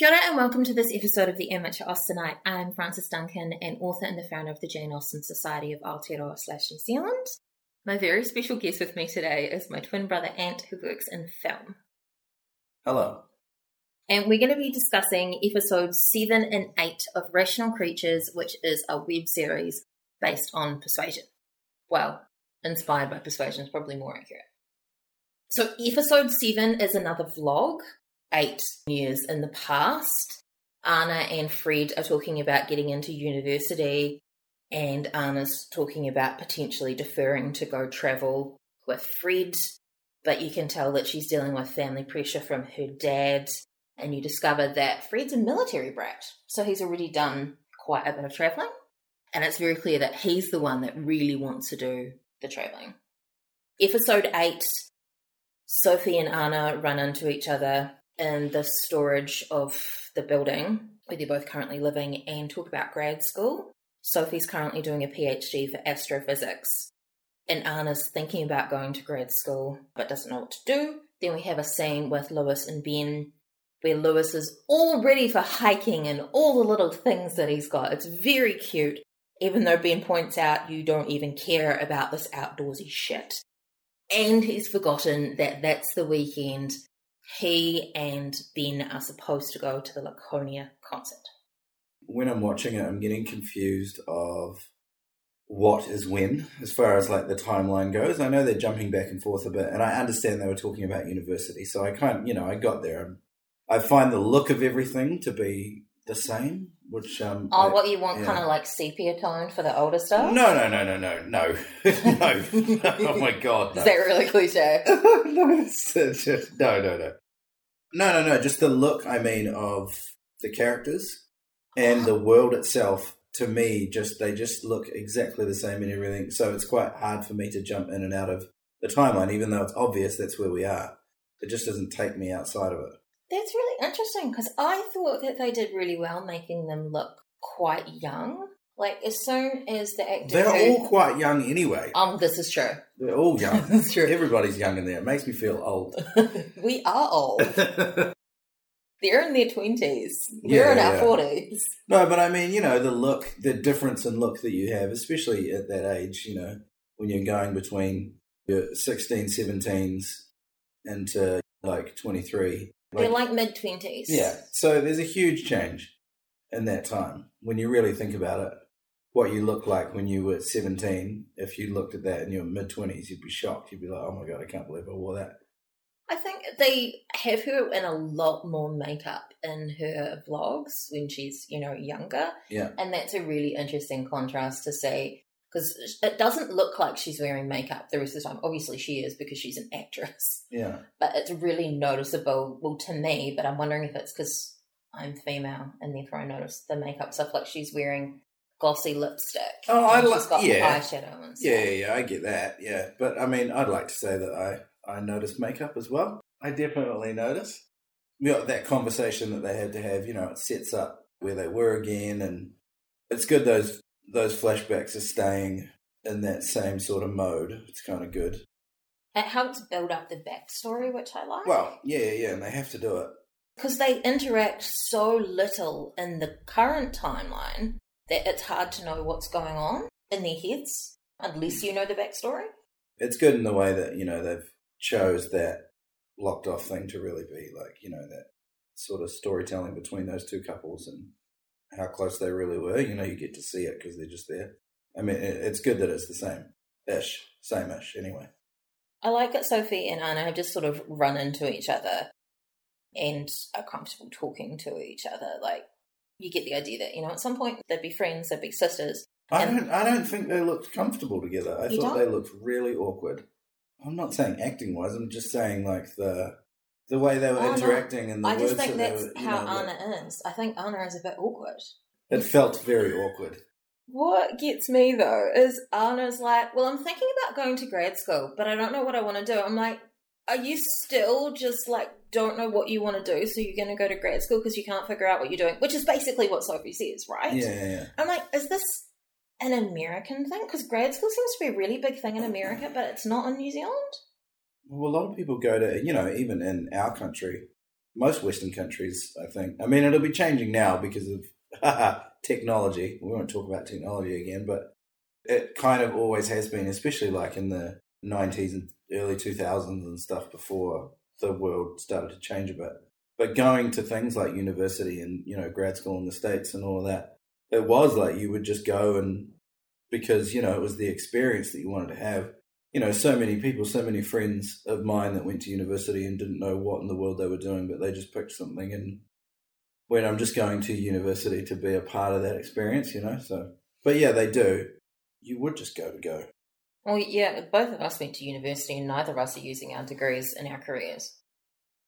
Kia ora and welcome to this episode of the Amateur Austenite. I'm Frances Duncan, an author and the founder of the Jane Austen Society of Aotearoa slash New Zealand. My very special guest with me today is my twin brother Ant, who works in film. Hello. And we're going to be discussing episodes 7 and 8 of Rational Creatures, which is a web series based on persuasion. Well, inspired by persuasion is probably more accurate. So, episode 7 is another vlog eight years in the past. Anna and Fred are talking about getting into university, and Anna's talking about potentially deferring to go travel with Fred. But you can tell that she's dealing with family pressure from her dad, and you discover that Fred's a military brat, so he's already done quite a bit of traveling. And it's very clear that he's the one that really wants to do the traveling. Episode 8 Sophie and Anna run into each other in the storage of the building where they're both currently living and talk about grad school. Sophie's currently doing a PhD for astrophysics, and Anna's thinking about going to grad school but doesn't know what to do. Then we have a scene with Louis and Ben where Louis is all ready for hiking and all the little things that he's got. It's very cute, even though Ben points out you don't even care about this outdoorsy shit. And he's forgotten that that's the weekend he and Ben are supposed to go to the Laconia concert. When I'm watching it, I'm getting confused of what is when as far as like the timeline goes. I know they're jumping back and forth a bit, and I understand they were talking about university, so I can't, you know, I got there. I find the look of everything to be the same, which um. Oh, I, what you want, yeah. kind of like sepia tone for the older stuff? No, no, no, no, no, no, no. oh my god, no. Is that really cliche? no, just, no, no, no. No, no, no. Just the look, I mean, of the characters and the world itself. To me, just they just look exactly the same and everything. So it's quite hard for me to jump in and out of the timeline, even though it's obvious that's where we are. It just doesn't take me outside of it. That's really interesting because I thought that they did really well making them look quite young. Like as soon as the actor, They're who- all quite young anyway. um, this is true. They're all young. That's true. Everybody's young in there. It makes me feel old. we are old. They're in their twenties. Yeah, We're in our yeah. forties. No, but I mean, you know, the look, the difference in look that you have, especially at that age, you know, when you're going between your 16, 17s into like 23. They're like mid twenties. yeah. So there's a huge change in that time when you really think about it. What you look like when you were 17, if you looked at that in your mid 20s, you'd be shocked. You'd be like, oh my God, I can't believe I wore that. I think they have her in a lot more makeup in her vlogs when she's, you know, younger. Yeah. And that's a really interesting contrast to see because it doesn't look like she's wearing makeup the rest of the time. Obviously, she is because she's an actress, Yeah. but it's really noticeable, well, to me. But I'm wondering if it's because I'm female and therefore I notice the makeup stuff, like she's wearing glossy lipstick. Oh, I and li- got yeah. eyeshadow and stuff. Yeah, yeah, yeah, I get that. Yeah, but I mean, I'd like to say that I I notice makeup as well. I definitely notice. You know, that conversation that they had to have. You know, it sets up where they were again, and it's good those those flashbacks are staying in that same sort of mode. It's kind of good. It helps build up the backstory, which I like. Well, yeah, yeah, and they have to do it. because they interact so little in the current timeline that it's hard to know what's going on in their heads unless you know the backstory. It's good in the way that you know they've chose that locked off thing to really be like you know that sort of storytelling between those two couples and how close they really were. You know, you get to see it because they're just there. I mean, it's good that it's the same ish, same ish. Anyway, I like that Sophie and Anna have just sort of run into each other and are comfortable talking to each other. Like, you get the idea that, you know, at some point they'd be friends, they'd be sisters. I don't. I don't think they looked comfortable together. I thought don't? they looked really awkward. I'm not saying acting wise. I'm just saying like the the way they were Oh, no. interacting and the I words just think that they that's were, how know, Anna is. I think Anna is a bit awkward. It felt very awkward. What gets me though is Anna's like, Well, I'm thinking about going to grad school, but I don't know what I want to do. I'm like, Are you still just like, don't know what you want to do, so you're going to go to grad school because you can't figure out what you're doing? Which is basically what Sophie says, right? Yeah, yeah, yeah. I'm like, Is this an American thing? Because grad school seems to be a really big thing in America, but it's not in New Zealand. Well, a lot of people go to, you know, even in our country, most Western countries, I think. I mean, it'll be changing now because of technology. We won't talk about technology again, but it kind of always has been, especially like in the 90s and early 2000s and stuff before the world started to change a bit. But going to things like university and, you know, grad school in the States and all of that, it was like you would just go and because, you know, it was the experience that you wanted to have. You know, so many people, so many friends of mine that went to university and didn't know what in the world they were doing, but they just picked something. And when I'm just going to university to be a part of that experience, you know, so, but yeah, they do. You would just go to go. Well, yeah, both of us went to university and neither of us are using our degrees in our careers.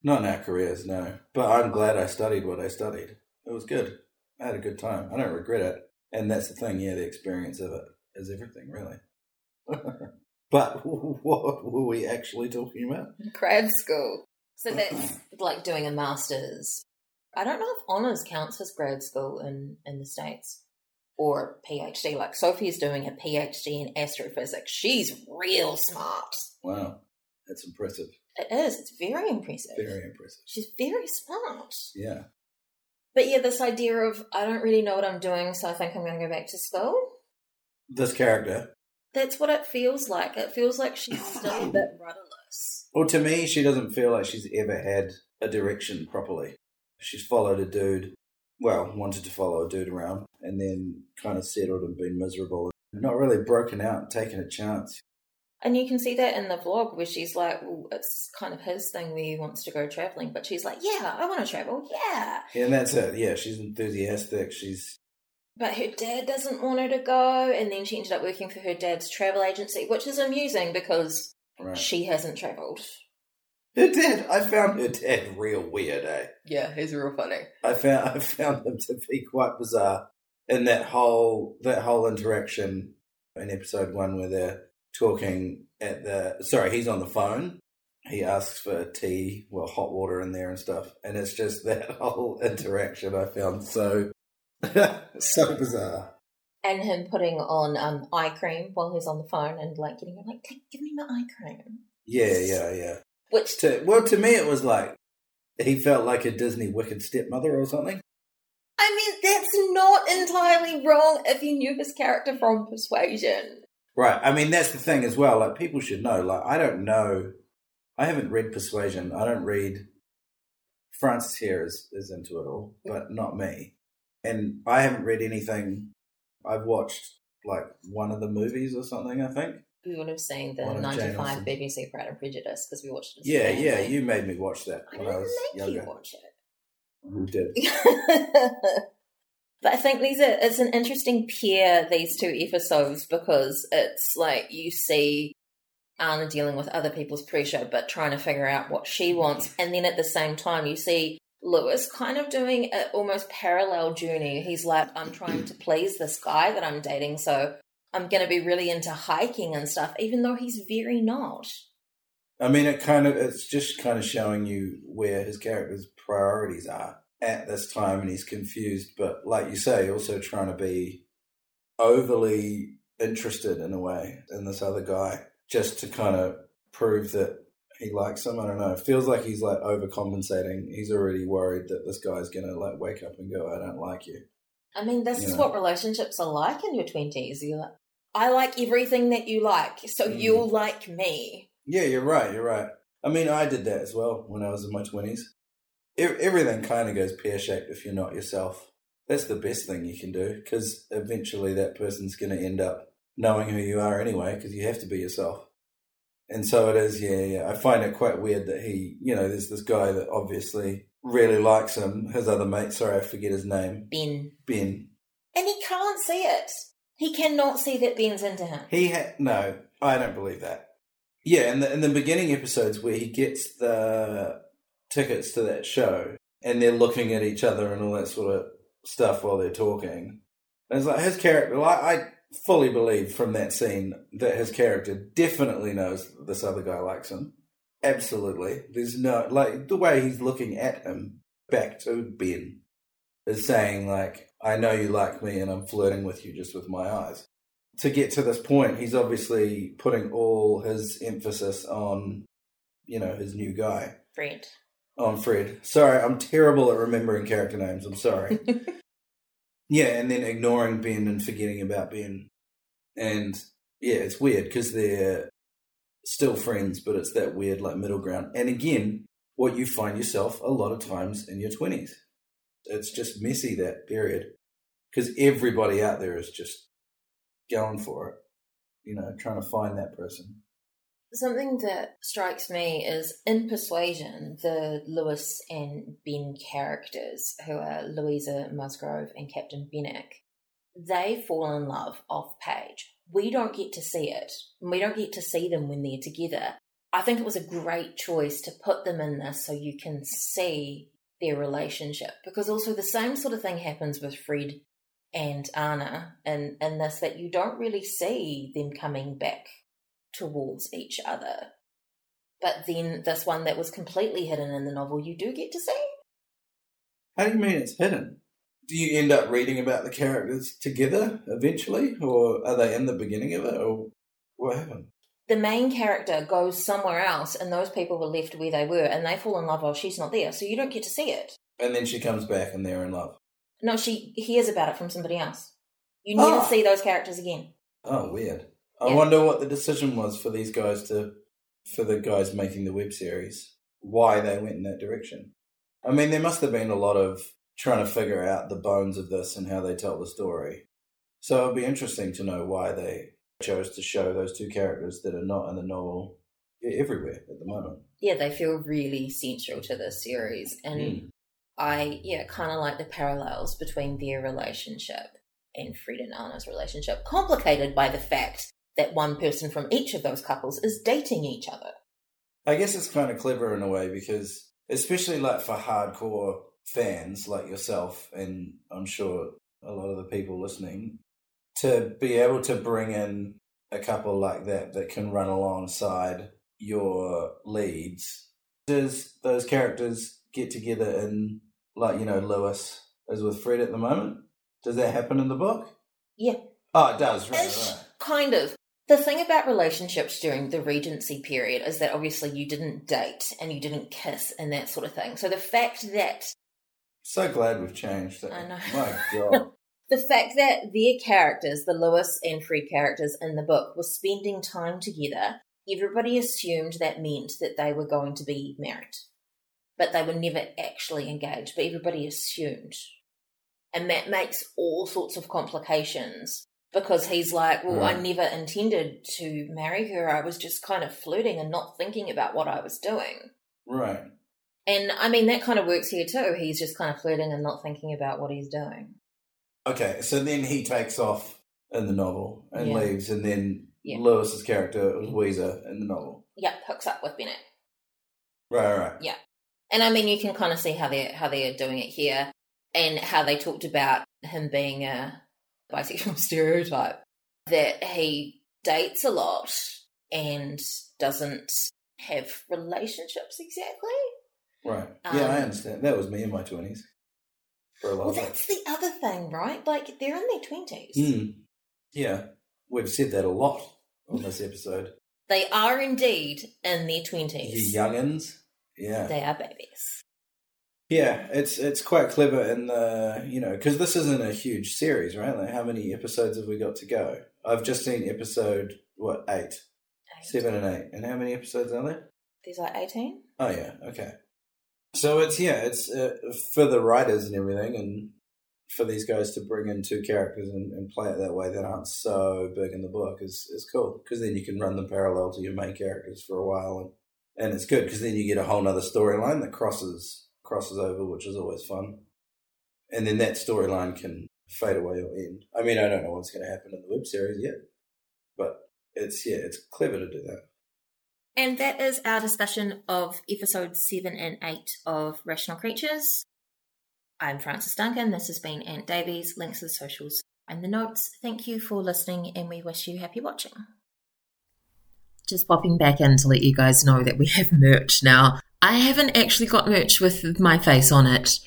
Not in our careers, no. But I'm glad I studied what I studied. It was good. I had a good time. I don't regret it. And that's the thing, yeah, the experience of it is everything, really. but what were we actually talking about? Grad school. So uh-huh. that's like doing a master's. I don't know if honours counts as grad school in, in the States or PhD. Like Sophie's doing a PhD in astrophysics. She's real smart. Wow, that's impressive. It is. It's very impressive. Very impressive. She's very smart. Yeah. But yeah, this idea of I don't really know what I'm doing, so I think I'm going to go back to school. This character. That's what it feels like. It feels like she's still a bit rudderless. Well, to me, she doesn't feel like she's ever had a direction properly. She's followed a dude, well, wanted to follow a dude around, and then kind of settled and been miserable. And not really broken out and taken a chance. And you can see that in the vlog where she's like, well, it's kind of his thing where he wants to go traveling, but she's like, yeah, I want to travel, yeah. yeah. And that's it. Yeah, she's enthusiastic. She's. But her dad doesn't want her to go, and then she ended up working for her dad's travel agency, which is amusing because right. she hasn't travelled. Her dad, I found her dad real weird, eh? Yeah, he's real funny. I found I found him to be quite bizarre in that whole that whole interaction in episode one where they're talking at the sorry, he's on the phone. He asks for tea, well, hot water in there and stuff, and it's just that whole interaction I found so so bizarre. And him putting on um, eye cream while he's on the phone and like getting him like, give me my eye cream. Yeah, yeah, yeah. Which to well, to me, it was like he felt like a Disney wicked stepmother or something. I mean, that's not entirely wrong if you knew his character from Persuasion. Right. I mean, that's the thing as well. Like, people should know. Like, I don't know. I haven't read Persuasion. I don't read. Frances here is, is into it all, but not me. And I haven't read anything. I've watched like one of the movies or something, I think. We would have seen the 95 BBC Pride and Prejudice because we watched it. Yeah, yeah, you made me watch that when I, I was younger. You watch it. You did. But I think these are it's an interesting pair these two episodes because it's like you see Anna dealing with other people's pressure but trying to figure out what she wants and then at the same time you see Louis kind of doing an almost parallel journey. He's like I'm trying to please this guy that I'm dating so I'm going to be really into hiking and stuff even though he's very not. I mean it kind of it's just kind of showing you where his character's priorities are at this time and he's confused, but like you say, also trying to be overly interested in a way in this other guy just to kind of prove that he likes him. I don't know. It feels like he's like overcompensating. He's already worried that this guy's gonna like wake up and go, "I don't like you." I mean, this you is know? what relationships are like in your twenties. You like, I like everything that you like, so mm. you'll like me. Yeah, you're right. You're right. I mean, I did that as well when I was in my twenties everything kind of goes pear shaped if you're not yourself. That's the best thing you can do because eventually that person's going to end up knowing who you are anyway because you have to be yourself. And so it is, yeah, yeah. I find it quite weird that he, you know, there's this guy that obviously really likes him. His other mate, sorry, I forget his name. Ben. Ben. And he can't see it. He cannot see that Ben's into him. He had no, I don't believe that. Yeah, in the in the beginning episodes where he gets the tickets to that show and they're looking at each other and all that sort of stuff while they're talking. And it's like his character, like, I fully believe from that scene that his character definitely knows this other guy likes him. Absolutely. There's no, like, the way he's looking at him back to Ben is saying, like, I know you like me and I'm flirting with you just with my eyes. To get to this point, he's obviously putting all his emphasis on, you know, his new guy. Fred. on Fred. Sorry, I'm terrible at remembering character names. I'm sorry. yeah, and then ignoring Ben and forgetting about Ben. And yeah, it's weird because they're still friends, but it's that weird like middle ground. And again, what you find yourself a lot of times in your 20s. It's just messy that period because everybody out there is just going for it, you know, trying to find that person. Something that strikes me is in Persuasion, the Louis and Ben characters, who are Louisa Musgrove and Captain Benwick, they fall in love off page. We don't get to see it. We don't get to see them when they're together. I think it was a great choice to put them in this so you can see their relationship because also the same sort of thing happens with Fred and Anna in, in this that you don't really see them coming back towards each other. But then this one that was completely hidden in the novel you do get to see. How do you mean it's hidden? Do you end up reading about the characters together eventually, or are they in the beginning of it, or what happened? The main character goes somewhere else, and those people were left where they were, and they fall in love while she's not there, so you don't get to see it. And then she comes back, and they're in love. No, she hears about it from somebody else. You never Oh. see those characters again. Oh, weird. I Yeah. wonder what the decision was for these guys to, for the guys making the web series, why they went in that direction. I mean, there must have been a lot of trying to figure out the bones of this and how they tell the story. So it'd be interesting to know why they chose to show those two characters that are not in the novel everywhere at the moment. Yeah, they feel really central to this series, and Mm. I yeah kind of like the parallels between their relationship and Fred and Anna's relationship, complicated by the fact that one person from each of those couples is dating each other. I guess it's kind of clever in a way because, especially like for hardcore fans like yourself, and I'm sure a lot of the people listening, to be able to bring in a couple like that that can run alongside your leads. Does those characters get together in, like, you know, Louis is with Fred at the moment? Does that happen in the book? Yeah, Oh, it does, right, Ish, right. kind of. The thing about relationships during the Regency period is that obviously you didn't date and you didn't kiss and that sort of thing. So the fact that So glad we've changed. that. I know. My God. the fact that their characters, the Louis and Fred characters in the book, were spending time together, everybody assumed that meant that they were going to be married. But they were never actually engaged, but everybody assumed. And that makes all sorts of complications because he's like, Well, I never intended to marry her. I was just kind of flirting and not thinking about what I was doing. right. And I mean, that kind of works here too. He's just kind of flirting and not thinking about what he's doing. Okay, so then he takes off in the novel and Yeah. leaves, and then Yeah. Louis's character Louisa in the novel. Yep, hooks up with Benwick. Right, right. Yeah. And I mean, you can kind of see how they're, how they are doing it here, and how they talked about him being a bisexual stereotype. That he dates a lot and doesn't have relationships exactly. Right. yeah, I Um, understand. That was me in my twenties. For a lot Well, of that's the other thing, right? Like they're in their twenties. Mm. Yeah, we've said that a lot on this episode. They are indeed in their You twenties. youngins. Yeah. They are babies. Yeah, it's it's quite clever in the you know because this isn't a huge series, right? Like how many episodes have we got to go? I've just seen episode what eight, seven, and eight, and how many episodes are there? There's like eighteen. Oh yeah, okay. So it's yeah, it's uh, for the writers and everything, and for these guys to bring in two characters and, and play it that way that aren't so big in the book is is cool because then you can run them parallel to your main characters for a while, and and it's good because then you get a whole nother storyline that crosses crosses over, which is always fun, and then that storyline can fade away or end. I mean, I don't know what's going to happen in the web series yet, but it's yeah, it's clever to do that. And that is our discussion of episodes 7 and 8 of Rational Creatures. I'm Frances Duncan. This has been Ant Davies. Links to the socials and the notes. Thank you for listening, and we wish you happy watching. Just popping back in to let you guys know that we have merch now. I haven't actually got merch with my face on it.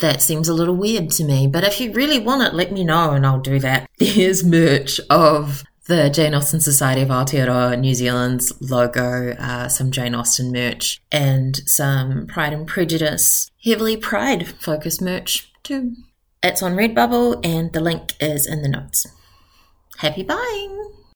That seems a little weird to me, but if you really want it, let me know and I'll do that. There's merch of the Jane Austen Society of Aotearoa New Zealand's logo, uh, some Jane Austen merch, and some Pride and Prejudice, heavily Pride focused merch too. It's on Redbubble, and the link is in the notes. Happy buying!